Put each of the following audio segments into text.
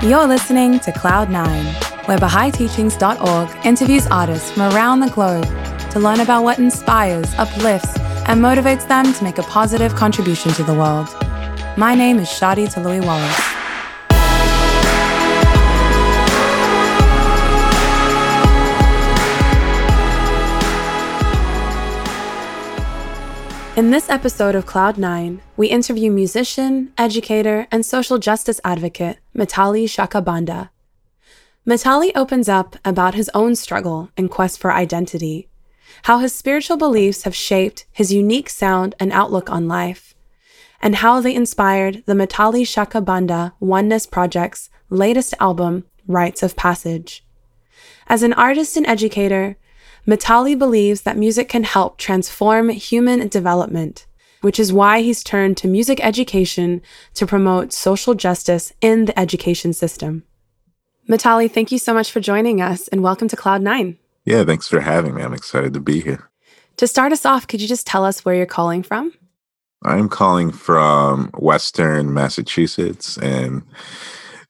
You're listening to Cloud9, where BahaiTeachings.org interviews artists from around the globe to learn about what inspires, uplifts, and motivates them to make a positive contribution to the world. My name is Shadi Toloui Wallace. In this episode of Cloud9, we interview musician, educator, and social justice advocate Mitali Shakabanda. Mitali opens up about his own struggle and quest for identity, how his spiritual beliefs have shaped his unique sound and outlook on life, and how they inspired the Mitali Shakabanda Oneness Project's latest album, Rites of Passage. As an artist and educator, Mitali believes that music can help transform human development, which is why he's turned to music education to promote social justice in the education system. Mitali, thank you so much for joining us and welcome to Cloud9. Yeah, thanks for having me. I'm excited to be here. To start us off, could you just tell us where you're calling from? I'm calling from Western Massachusetts and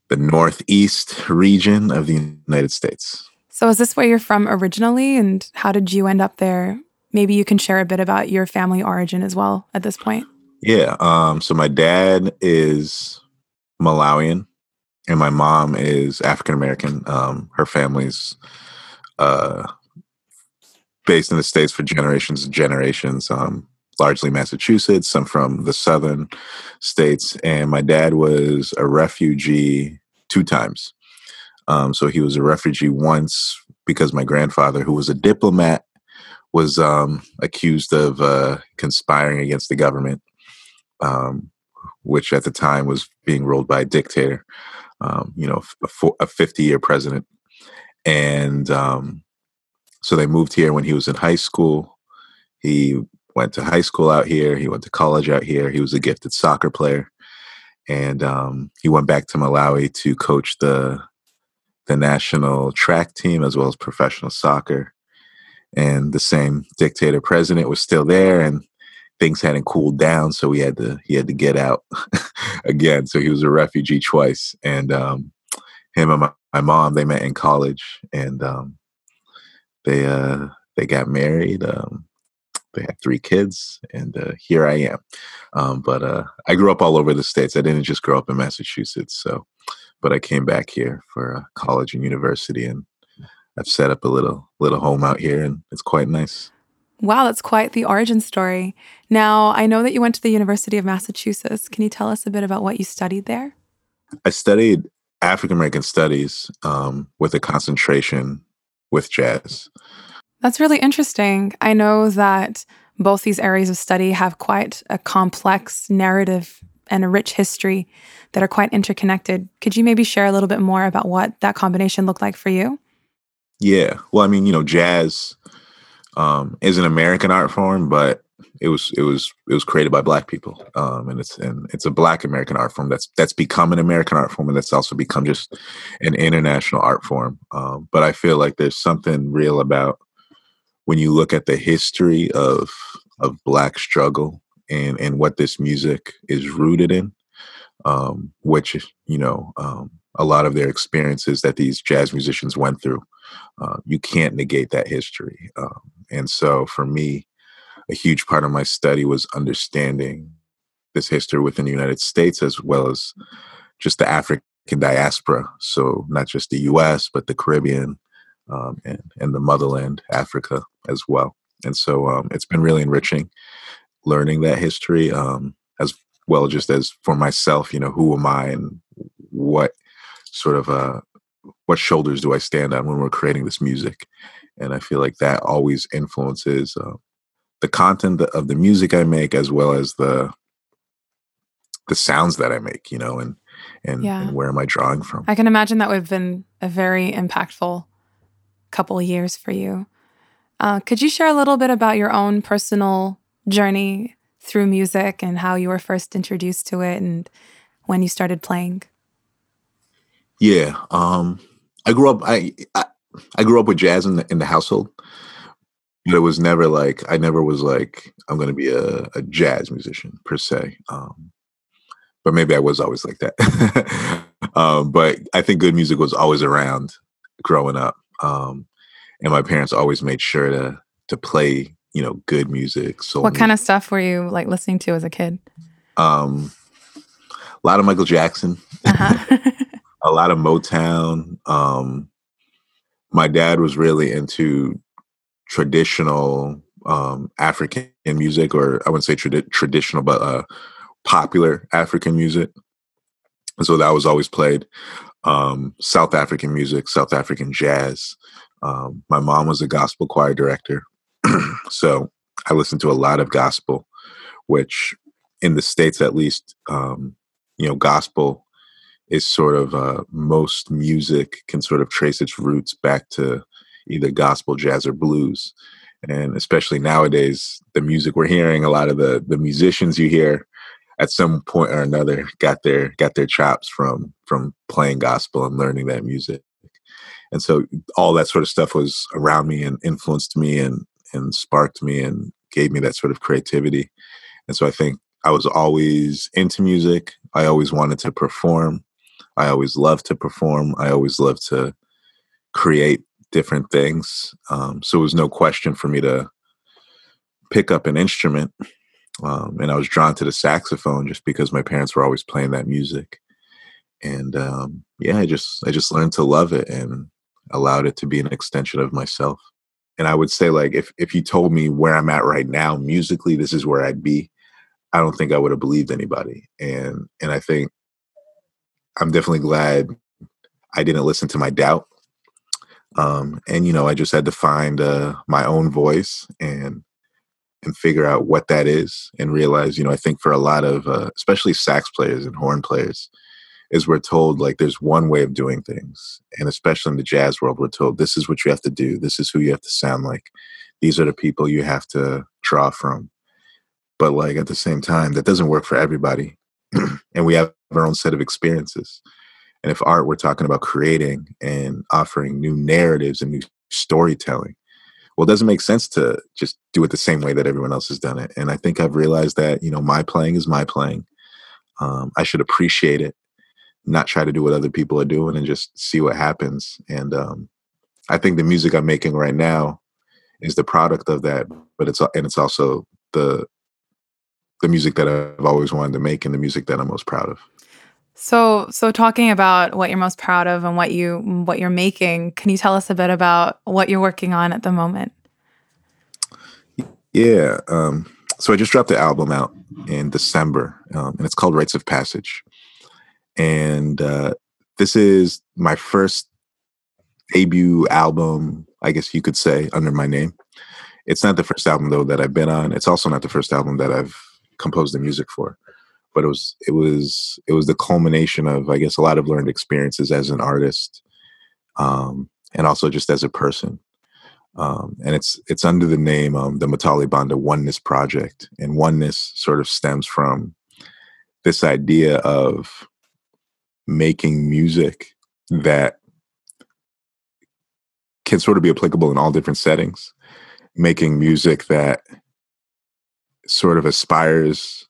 the Northeast region of the United States. So, is this where you're from originally, and how did you end up there? Maybe you can share a bit about your family origin as well at this point. Yeah. Um, so, my dad is Malawian, and my mom is African American. Um, her family's uh, based in the States for generations and generations. Um, largely Massachusetts, some from the southern states. And my dad was a refugee two times. Um, so he was a refugee once because my grandfather, who was a diplomat, was um, accused of uh, conspiring against the government, um, which at the time was being ruled by a dictator, um, you know, a 50 year president. And um, so they moved here when he was in high school. He went to high school out here, he went to college out here. He was a gifted soccer player. And um, he went back to Malawi to coach the the national track team as well as professional soccer. And the same dictator president was still there and things hadn't cooled down, so he had to he had to get out again. So he was a refugee twice. And um, him and my, my, mom they met in college and um, they uh, they got married. Um, they had three kids, and uh, here I am. Um, but uh, I grew up all over the states. I didn't just grow up in Massachusetts. So but I came back here for uh, college and university, and I've set up a little little home out here, and it's quite nice. Wow, that's quite the origin story. Now, I know that you went to the University of Massachusetts. Can you tell us a bit about what you studied there? I studied African American studies um, with a concentration with jazz. That's really interesting. I know that both these areas of study have quite a complex narrative and a rich history that are quite interconnected. Could you maybe share a little bit more about what that combination looked like for you? Yeah. Well, I mean, you know, jazz um, is an American art form, but it was it was it was created by black people, um, and it's and it's a black American art form that's that's become an American art form, and that's also become just an international art form. Um, but I feel like there's something real about when you look at the history of of black struggle and and what this music is rooted in um, which you know um, a lot of their experiences that these jazz musicians went through uh, you can't negate that history um, and so for me a huge part of my study was understanding this history within the united states as well as just the african diaspora. So not just the us but the caribbean um, and, and the motherland africa as well. And so um, it's been really enriching learning that history um, as well just as for myself you know who am i and what sort of uh what shoulders do i stand on when we're creating this music? And i feel like that always influences uh, the content of the music i make as well as the the sounds that i make you know and and, yeah. and where am i drawing from? I can imagine that would have been a very impactful couple of years for you. Uh, could you share a little bit about your own personal journey through music and how you were first introduced to it and when you started playing? Yeah, um, I grew up. I, I, I grew up with jazz in the in the household, but it was never like I never was like I'm going to be a, a, jazz musician per se. Um, but maybe I was always like that. um, but I think good music was always around growing up, um, and my parents always made sure to to play you know good music. So what kind of stuff were you like listening to as a kid? Um, a lot of Michael Jackson, uh-huh. a lot of Motown. Um, my dad was really into traditional um, African music, or I wouldn't say trad- traditional, but uh, popular African music. And so that was always played. Um, South African music, South African jazz. Um, my mom was a gospel choir director. So I listened to a lot of gospel, which in the States at least, um, you know, gospel is sort of uh, most music can sort of trace its roots back to either gospel, jazz, or blues. And especially nowadays, the music we're hearing, a lot of the the musicians you hear at some point or another got their got their chops from from playing gospel and learning that music. And so all that sort of stuff was around me and influenced me and and sparked me and gave me that sort of creativity. And so I think I was always into music. I always wanted to perform. I always loved to perform. I always loved to create different things. Um, so it was no question for me to pick up an instrument. Um, and I was drawn to the saxophone just because my parents were always playing that music. And um, yeah, I just I just learned to love it and allowed it to be an extension of myself. And I would say like if if you told me where I'm at right now musically, this is where I'd be. I don't think I would have believed anybody. And and I think I'm definitely glad I didn't listen to my doubt um, and you know, I just had to find uh, my own voice and and figure out what that is, and realize, you know, I think for a lot of, uh, especially sax players and horn players, is we're told like there's one way of doing things, and especially in the jazz world, we're told this is what you have to do, this is who you have to sound like, these are the people you have to draw from. But like at the same time, that doesn't work for everybody, and we have our own set of experiences. And if art, we're talking about creating and offering new narratives and new storytelling. Well, it doesn't make sense to just do it the same way that everyone else has done it. And I think I've realized that, you know, my playing is my playing. Um, I should appreciate it, not try to do what other people are doing and just see what happens. And um, I think the music I'm making right now is the product of that, but it's and it's also the the music that I've always wanted to make and the music that I'm most proud of. So, so talking about what you're most proud of and what you what you're making, can you tell us a bit about what you're working on at the moment? Yeah, um, so I just dropped the album out in December, um, and it's called Rites of Passage, and uh, this is my first debut album, I guess you could say, under my name. It's not the first album though that I've been on. It's also not the first album that I've composed the music for but it was it was it was the culmination of I guess a lot of learned experiences as an artist, um, and also just as a person. Um, and it's it's under the name um, the Mitali Banda Oneness Project, and oneness sort of stems from this idea of making music that can sort of be applicable in all different settings, making music that sort of aspires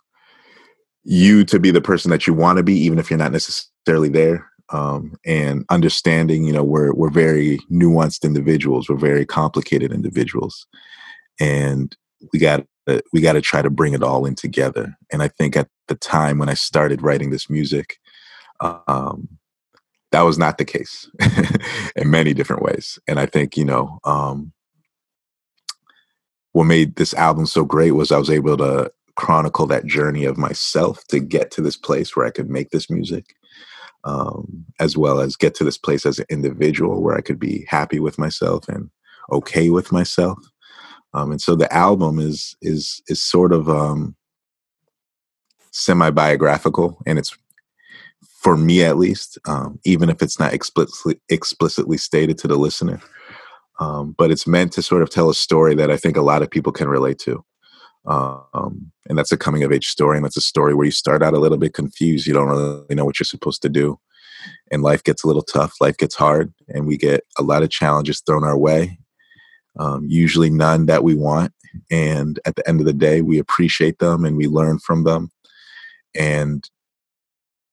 you to be the person that you want to be, even if you're not necessarily there. Um, and understanding, you know, we're we're very nuanced individuals. We're very complicated individuals, and we got we got to try to bring it all in together. And I think at the time when I started writing this music, um, that was not the case in many different ways. And I think you know, um, what made this album so great was I was able to chronicle that journey of myself to get to this place where I could make this music, um, as well as get to this place as an individual where I could be happy with myself and okay with myself. Um, and so the album is is is sort of um, semi biographical, and it's for me at least, um, even if it's not explicitly explicitly stated to the listener. Um, but it's meant to sort of tell a story that I think a lot of people can relate to. Um, and that's a coming of age story. And that's a story where you start out a little bit confused. You don't really know what you're supposed to do. And life gets a little tough, life gets hard, and we get a lot of challenges thrown our way, um, usually none that we want. And at the end of the day, we appreciate them and we learn from them. And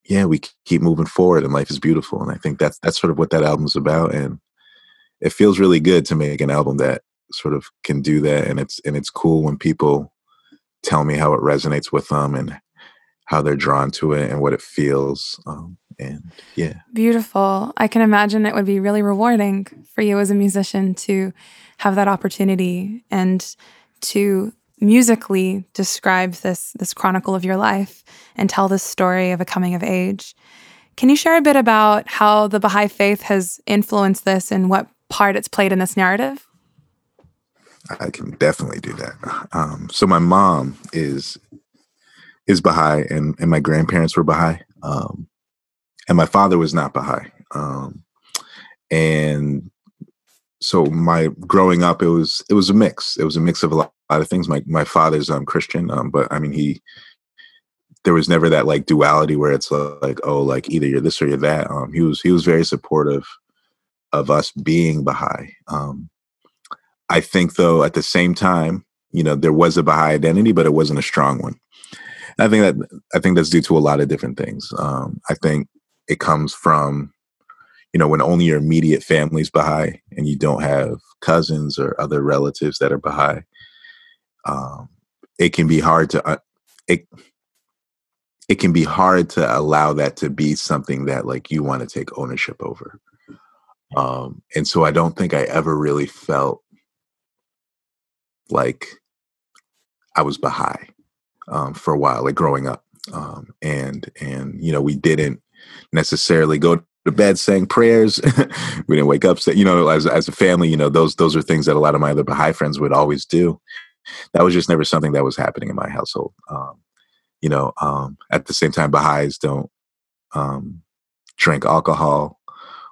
yeah, we keep moving forward and life is beautiful. And I think that's that's sort of what that album's about. And it feels really good to make an album that sort of can do that. And it's and it's cool when people tell me how it resonates with them and how they're drawn to it and what it feels. Um, and yeah. Beautiful. I can imagine it would be really rewarding for you as a musician to have that opportunity and to musically describe this this chronicle of your life and tell this story of a coming of age. Can you share a bit about how the Baha'i faith has influenced this and what part it's played in this narrative? I can definitely do that. Um, so my mom is is Baha'i, and and my grandparents were Baha'i, um, and my father was not Baha'i. Um, and so my growing up, it was it was a mix. It was a mix of a lot, lot of things. My my father's um Christian, um, but I mean he there was never that like duality where it's like oh like either you're this or you're that. Um, he was he was very supportive of us being Baha'i. Um, I think though at the same time, you know, there was a Baha'i identity, but it wasn't a strong one. And I think that I think that's due to a lot of different things. Um, I think it comes from, you know, when only your immediate family's Baha'i and you don't have cousins or other relatives that are Baha'i. Um, it can be hard to uh, it it can be hard to allow that to be something that like you want to take ownership over. Um, and so I don't think I ever really felt like I was Baha'i um, for a while, like growing up. Um, and and you know, we didn't necessarily go to bed saying prayers. we didn't wake up, say, you know, as as a family, you know, those those are things that a lot of my other Baha'i friends would always do. That was just never something that was happening in my household. Um, you know, um, at the same time, Baha'is don't um, drink alcohol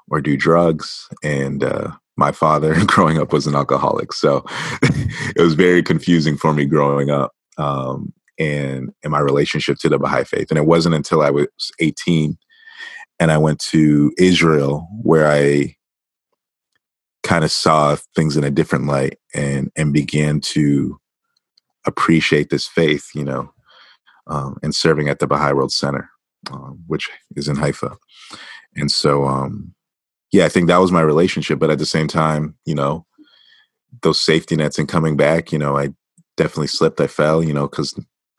or do drugs, and uh, my father growing up was an alcoholic, so it was very confusing for me growing up. Um, and in my relationship to the Baha'i faith. And it wasn't until I was 18 and I went to Israel where I kind of saw things in a different light and and began to appreciate this faith, you know, um, and serving at the Baha'i World Center, um, which is in Haifa. And so, um, yeah, I think that was my relationship. But at the same time, you know, those safety nets and coming back, you know, I definitely slipped. I fell, you know, because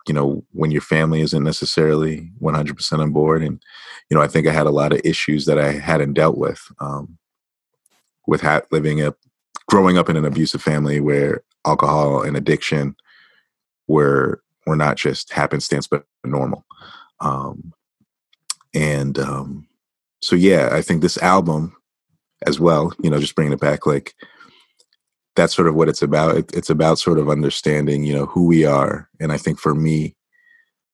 you know when your family isn't necessarily 100% on board and you know i think i had a lot of issues that i hadn't dealt with um, with ha- living up growing up in an abusive family where alcohol and addiction were were not just happenstance but normal um, and um, so yeah i think this album as well you know just bringing it back like that's sort of what it's about. It, it's about sort of understanding, you know, who we are. And I think for me,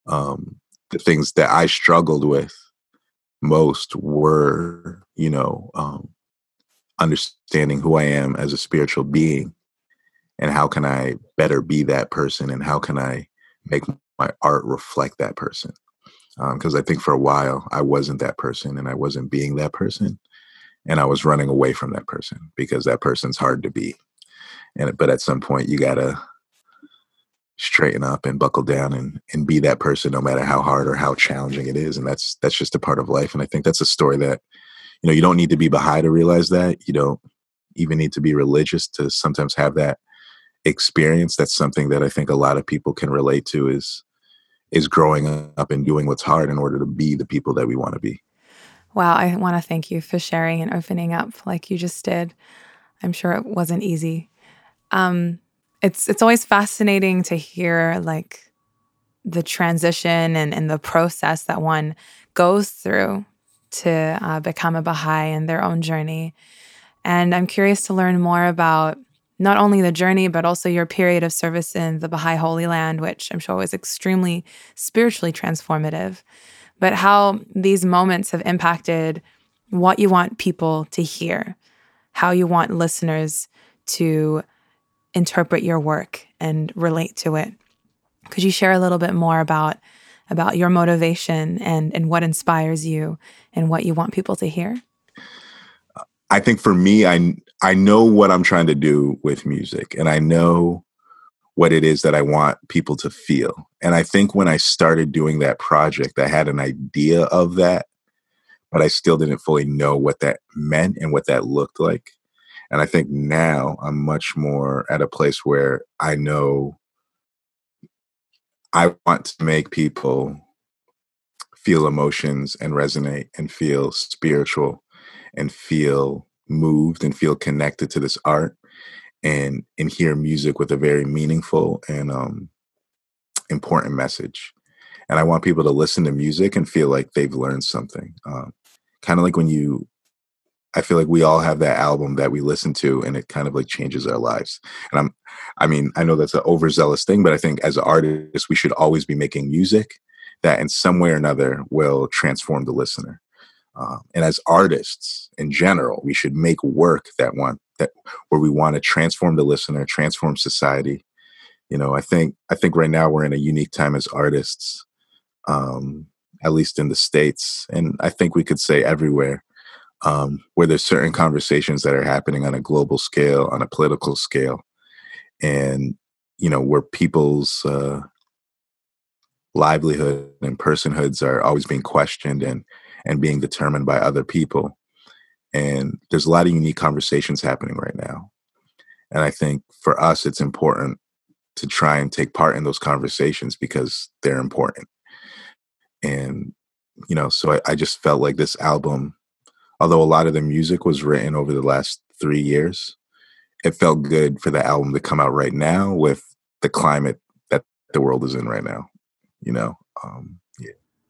um, the things that I struggled with most were, you know, um, understanding who I am as a spiritual being and how can I better be that person and how can I make my art reflect that person. Because um, I think for a while I wasn't that person and I wasn't being that person and I was running away from that person because that person's hard to be and but at some point you gotta straighten up and buckle down and and be that person no matter how hard or how challenging it is and that's that's just a part of life and i think that's a story that you know you don't need to be Baha'i to realize that you don't even need to be religious to sometimes have that experience that's something that i think a lot of people can relate to is is growing up and doing what's hard in order to be the people that we want to be. Wow i want to thank you for sharing and opening up like you just did. I'm sure it wasn't easy. Um, it's it's always fascinating to hear like the transition and, and the process that one goes through to uh, become a Baha'i and their own journey. And I'm curious to learn more about not only the journey, but also your period of service in the Baha'i Holy Land, which I'm sure was extremely spiritually transformative, but how these moments have impacted what you want people to hear, how you want listeners to interpret your work and relate to it. Could you share a little bit more about about your motivation and and what inspires you and what you want people to hear? I think for me, I I know what I'm trying to do with music, and I know what it is that I want people to feel. And I think when I started doing that project, I had an idea of that, but I still didn't fully know what that meant and what that looked like. And I think now I'm much more at a place where I know I want to make people feel emotions and resonate and feel spiritual and feel moved and feel connected to this art and and hear music with a very meaningful and um important message and i want people to listen to music and feel like they've learned something um, kind of like when you I feel like we all have that album that we listen to and it kind of like changes our lives. And I'm I mean, I know that's an overzealous thing, but I think as artists we should always be making music that in some way or another will transform the listener. Um, and as artists in general, we should make work that want that where we want to transform the listener, transform society. You know, I think I think right now we're in a unique time as artists, um, at least in the states, and I think we could say everywhere, um, where there's certain conversations that are happening on a global scale, on a political scale, and you know where people's uh, livelihood and personhoods are always being questioned and and being determined by other people. And there's a lot of unique conversations happening right now. And I think for us, it's important to try and take part in those conversations because they're important. And, you know, so I, I just felt like this album, although a lot of the music was written over the last three years, it felt good for the album to come out right now with the climate that the world is in right now, you know? Um.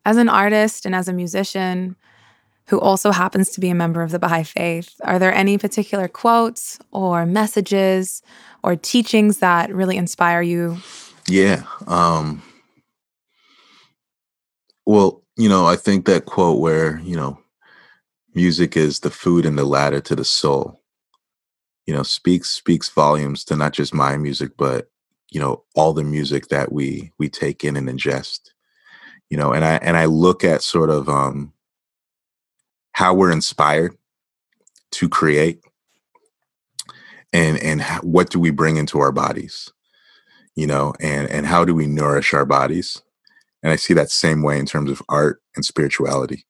As an artist and as a musician, who also happens to be a member of the Baha'i Faith, are there any particular quotes or messages or teachings that really inspire you? Yeah. Um, well, you know, I think that quote where, you know, music is the food and the ladder to the soul, you know, speaks speaks volumes to not just my music, but, you know, all the music that we we take in and ingest. You know, and I and I look at sort of um how we're inspired to create and and what do we bring into our bodies you know and and how do we nourish our bodies? And i see that same way in terms of art and spirituality.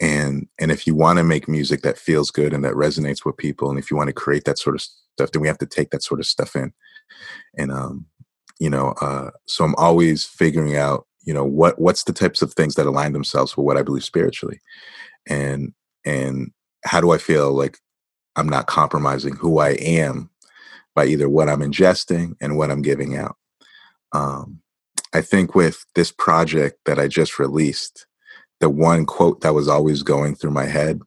And and if you want to make music that feels good and that resonates with people and if you want to create that sort of stuff then we have to take that sort of stuff in. And um you know uh so i'm always figuring out you know what what's the types of things that align themselves with what i believe spiritually? And and how do i feel like i'm not compromising who i am by either what i'm ingesting and what i'm giving out? Um, i think with this project that i just released the one quote that was always going through my head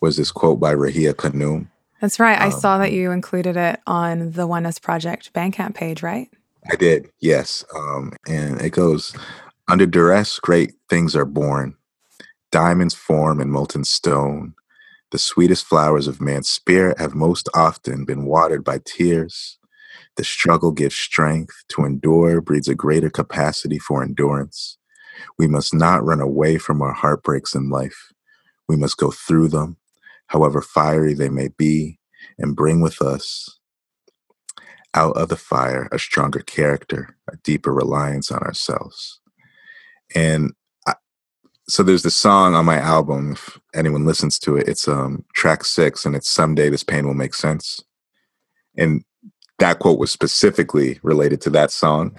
was this quote by Ruhiyyih Khanum that's right i um, saw that you included it on the oneness project bandcamp page right i did yes um, and it goes under duress great things are born Diamonds form in molten stone. The sweetest flowers of man's spirit have most often been watered by tears. The struggle gives strength. To endure breeds a greater capacity for endurance. We must not run away from our heartbreaks in life. We must go through them, however fiery they may be, and bring with us out of the fire a stronger character, a deeper reliance on ourselves. And so there's this song on my album if anyone listens to it it's um track six and it's someday this pain will make sense and that quote was specifically related to that song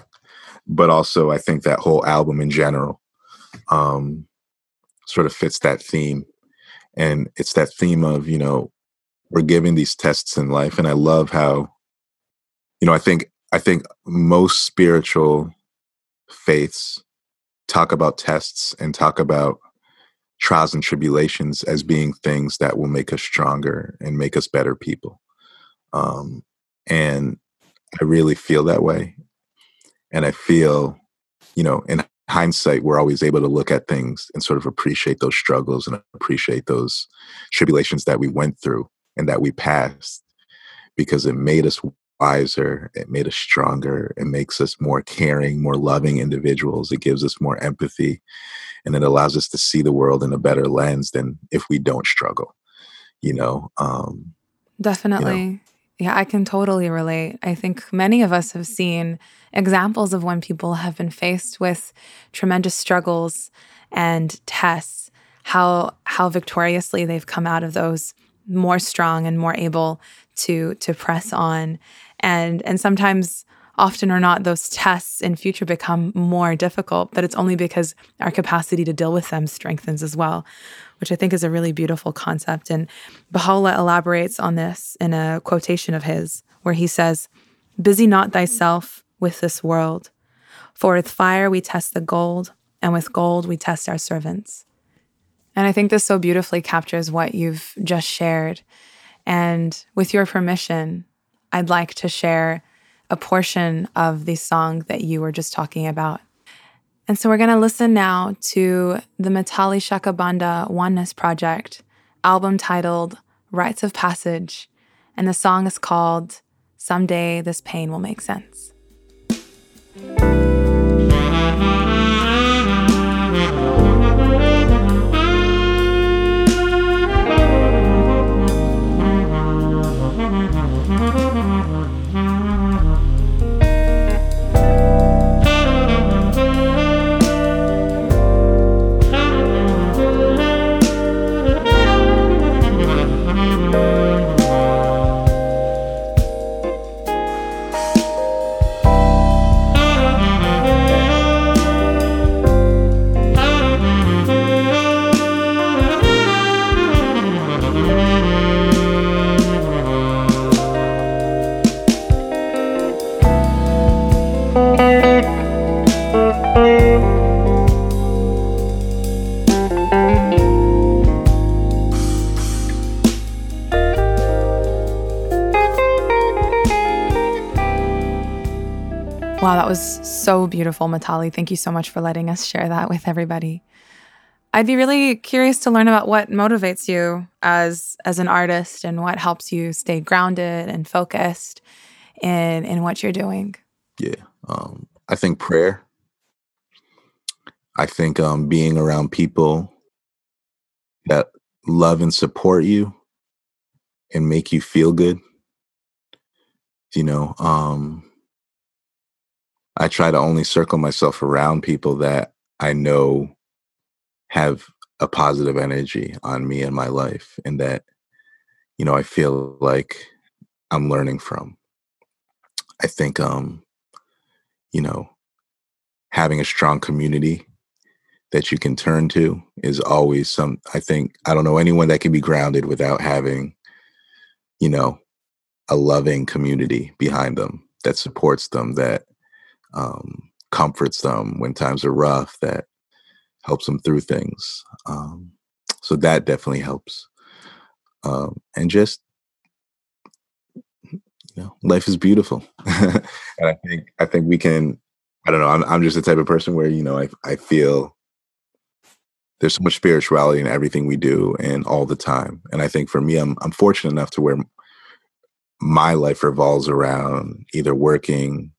but also i think that whole album in general um sort of fits that theme and it's that theme of you know we're giving these tests in life and i love how you know i think i think most spiritual faiths talk about tests and talk about trials and tribulations as being things that will make us stronger and make us better people. Um, and I really feel that way. And I feel, you know, in hindsight, we're always able to look at things and sort of appreciate those struggles and appreciate those tribulations that we went through and that we passed because it made us wiser, it made us stronger, it makes us more caring, more loving individuals, it gives us more empathy, and it allows us to see the world in a better lens than if we don't struggle, you know. Um, Definitely. You know. Yeah, I can totally relate. I think many of us have seen examples of when people have been faced with tremendous struggles and tests, how how victoriously they've come out of those more strong and more able to to press on. And and sometimes often or not those tests in future become more difficult, but it's only because our capacity to deal with them strengthens as well which I think is a really beautiful concept. And Baha'u'llah elaborates on this in a quotation of his, where he says, Busy not thyself with this world, for with fire we test the gold, and with gold we test our servants. And I think this so beautifully captures what you've just shared. And with your permission, I'd like to share a portion of the song that you were just talking about. And so we're going to listen now to the Mitali Shakabanda Oneness Project album titled Rites of Passage. And the song is called Someday This Pain Will Make Sense. So beautiful, Mitali. Thank you so much for letting us share that with everybody. I'd be really curious to learn about what motivates you as as an artist and what helps you stay grounded and focused in in what you're doing. Yeah, um, I think prayer. I think um, being around people that love and support you and make you feel good. You know, um, I try to only circle myself around people that I know have a positive energy on me and my life and that you know I feel like I'm learning from. I think um you know having a strong community that you can turn to is always some I think I don't know anyone that can be grounded without having you know a loving community behind them that supports them that um, comforts them when times are rough, that helps them through things. Um, so that definitely helps. Um, and just you know, life is beautiful, and I think I think we can. I don't know. I'm I'm just the type of person where you know I I feel there's so much spirituality in everything we do and all the time. And I think for me, I'm I'm fortunate enough to where my life revolves around either working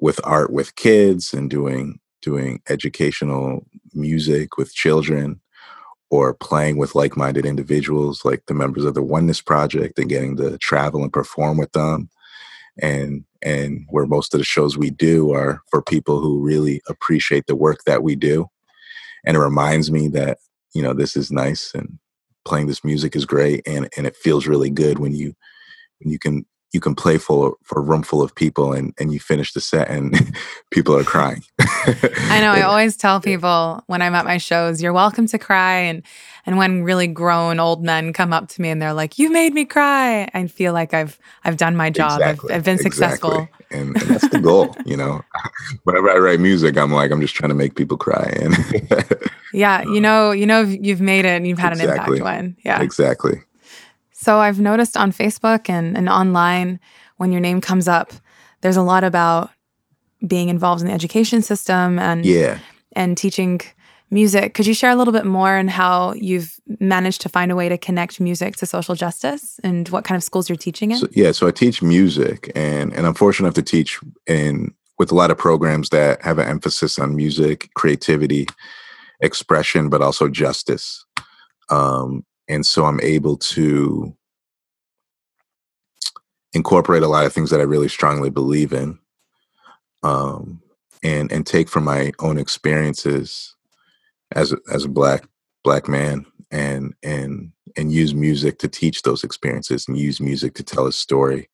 with art with kids and doing doing educational music with children or playing with like-minded individuals like the members of the oneness project and getting to travel and perform with them. And and where most of the shows we do are for people who really appreciate the work that we do. And it reminds me that you know this is nice and playing this music is great and and it feels really good when you when you can you can play for for a room full of people and and you finish the set and people are crying. I know. I always tell people when I'm at my shows, "You're welcome to cry." And and when really grown old men come up to me and they're like, "You made me cry," I feel like I've I've done my job. Exactly. I've, I've, been successful. Exactly. And, and, that's the goal, you know. Whenever I write music, I'm like, I'm just trying to make people cry. And yeah, you um, know, you know, you've made it and you've had exactly. an impact. When yeah, exactly. So I've noticed on Facebook and, and online when your name comes up, there's a lot about being involved in the education system and yeah. and teaching music. Could you share a little bit more on how you've managed to find a way to connect music to social justice and what kind of schools you're teaching in? So, yeah, so I teach music and and I'm fortunate enough to teach in with a lot of programs that have an emphasis on music, creativity, expression, but also justice. Um, and so i'm able to incorporate a lot of things that I really strongly believe in, um, and and take from my own experiences as a, as a black black man, and and and use music to teach those experiences, and use music to tell a story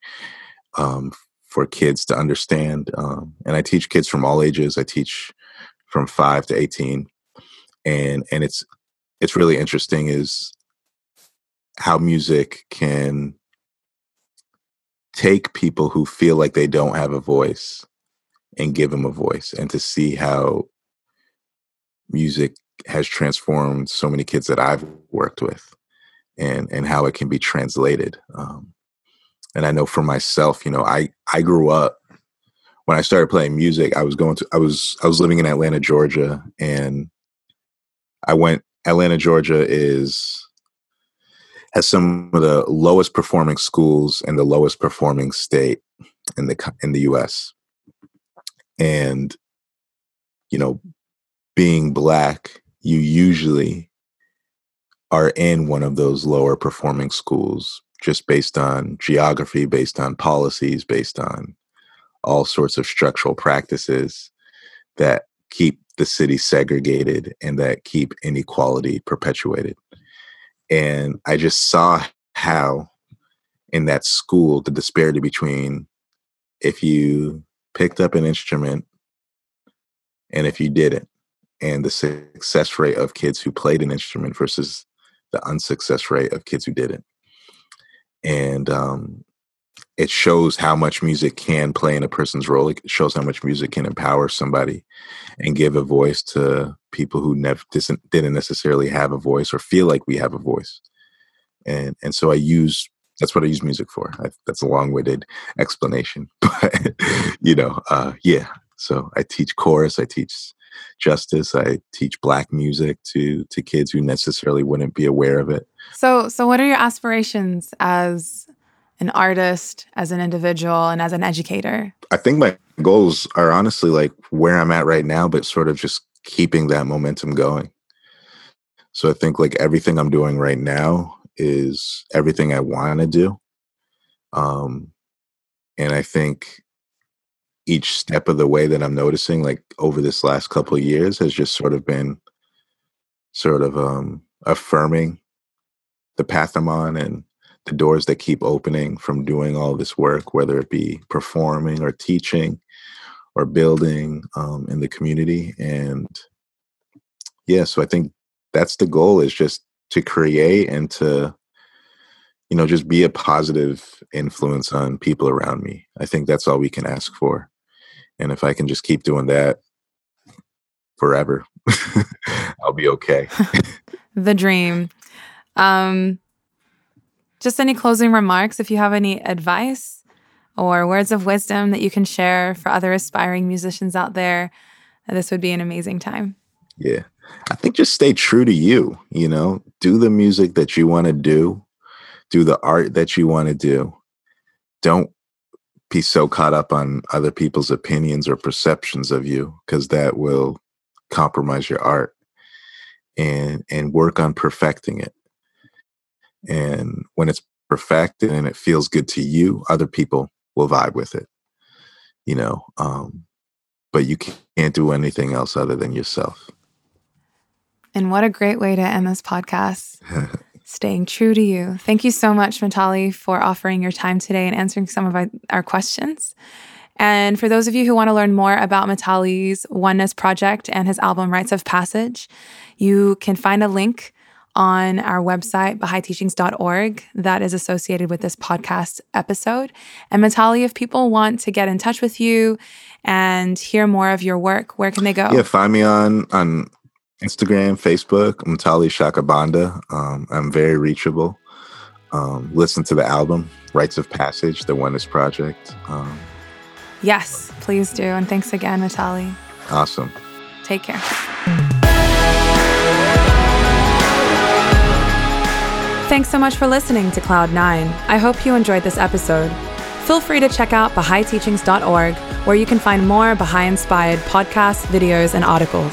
um, for kids to understand. Um, and I teach kids from all ages. I teach from five to eighteen, and and it's it's really interesting is how music can take people who feel like they don't have a voice and give them a voice and to see how music has transformed so many kids that I've worked with and and how it can be translated um, and I know for myself you know I I grew up when I started playing music I was going to I was I was living in Atlanta Georgia and I went Atlanta Georgia is has some of the lowest performing schools and the lowest performing state in the in the US. And you know, being black, you usually are in one of those lower performing schools just based on geography, based on policies, based on all sorts of structural practices that keep the city segregated and that keep inequality perpetuated. And I just saw how in that school the disparity between if you picked up an instrument and if you didn't, and the success rate of kids who played an instrument versus the unsuccess rate of kids who didn't. And um, it shows how much music can play in a person's role. It shows how much music can empower somebody and give a voice to people who never didn't necessarily have a voice or feel like we have a voice. And and so I use that's what I use music for. I, that's a long-winded explanation, but you know, uh, yeah. So I teach chorus, I teach justice, I teach black music to to kids who necessarily wouldn't be aware of it. So so what are your aspirations as an artist, as an individual, and as an educator? I think my goals are honestly like where I'm at right now, but sort of just keeping that momentum going. So I think like everything I'm doing right now is everything I want to do. Um, and I think each step of the way that I'm noticing, like over this last couple of years, has just sort of been sort of um, affirming the path I'm on and the doors that keep opening from doing all this work, whether it be performing or teaching or building um, in the community. And yeah, so I think that's the goal is just to create and to, you know, just be a positive influence on people around me. I think that's all we can ask for. And if I can just keep doing that forever, I'll be okay. the dream. Um, just any closing remarks, if you have any advice or words of wisdom that you can share for other aspiring musicians out there, this would be an amazing time. Yeah. I think just stay true to you, you know, do the music that you want to do, do the art that you want to do. Don't be so caught up on other people's opinions or perceptions of you because that will compromise your art and and work on perfecting it and when it's perfected and it feels good to you, other people will vibe with it. You know, um, but you can't do anything else other than yourself. And what a great way to end this podcast. Staying true to you. Thank you so much, Mitali, for offering your time today and answering some of our questions. And for those of you who want to learn more about Mitali's Oneness Project and his album Rites of Passage, you can find a link on our website, BahaiTeachings.org, that is associated with this podcast episode. And Mitali, if people want to get in touch with you and hear more of your work, where can they go? Yeah, find me on on Instagram, Facebook, Mitali Shakabanda. Um, I'm very reachable. Um, listen to the album, Rites of Passage, the Oneness Project. Um, yes, please do. And thanks again, Mitali. Awesome. Take care. Thanks so much for listening to Cloud9. I hope you enjoyed this episode. Feel free to check out BahaiTeachings.org, where you can find more Baha'i inspired podcasts, videos, and articles.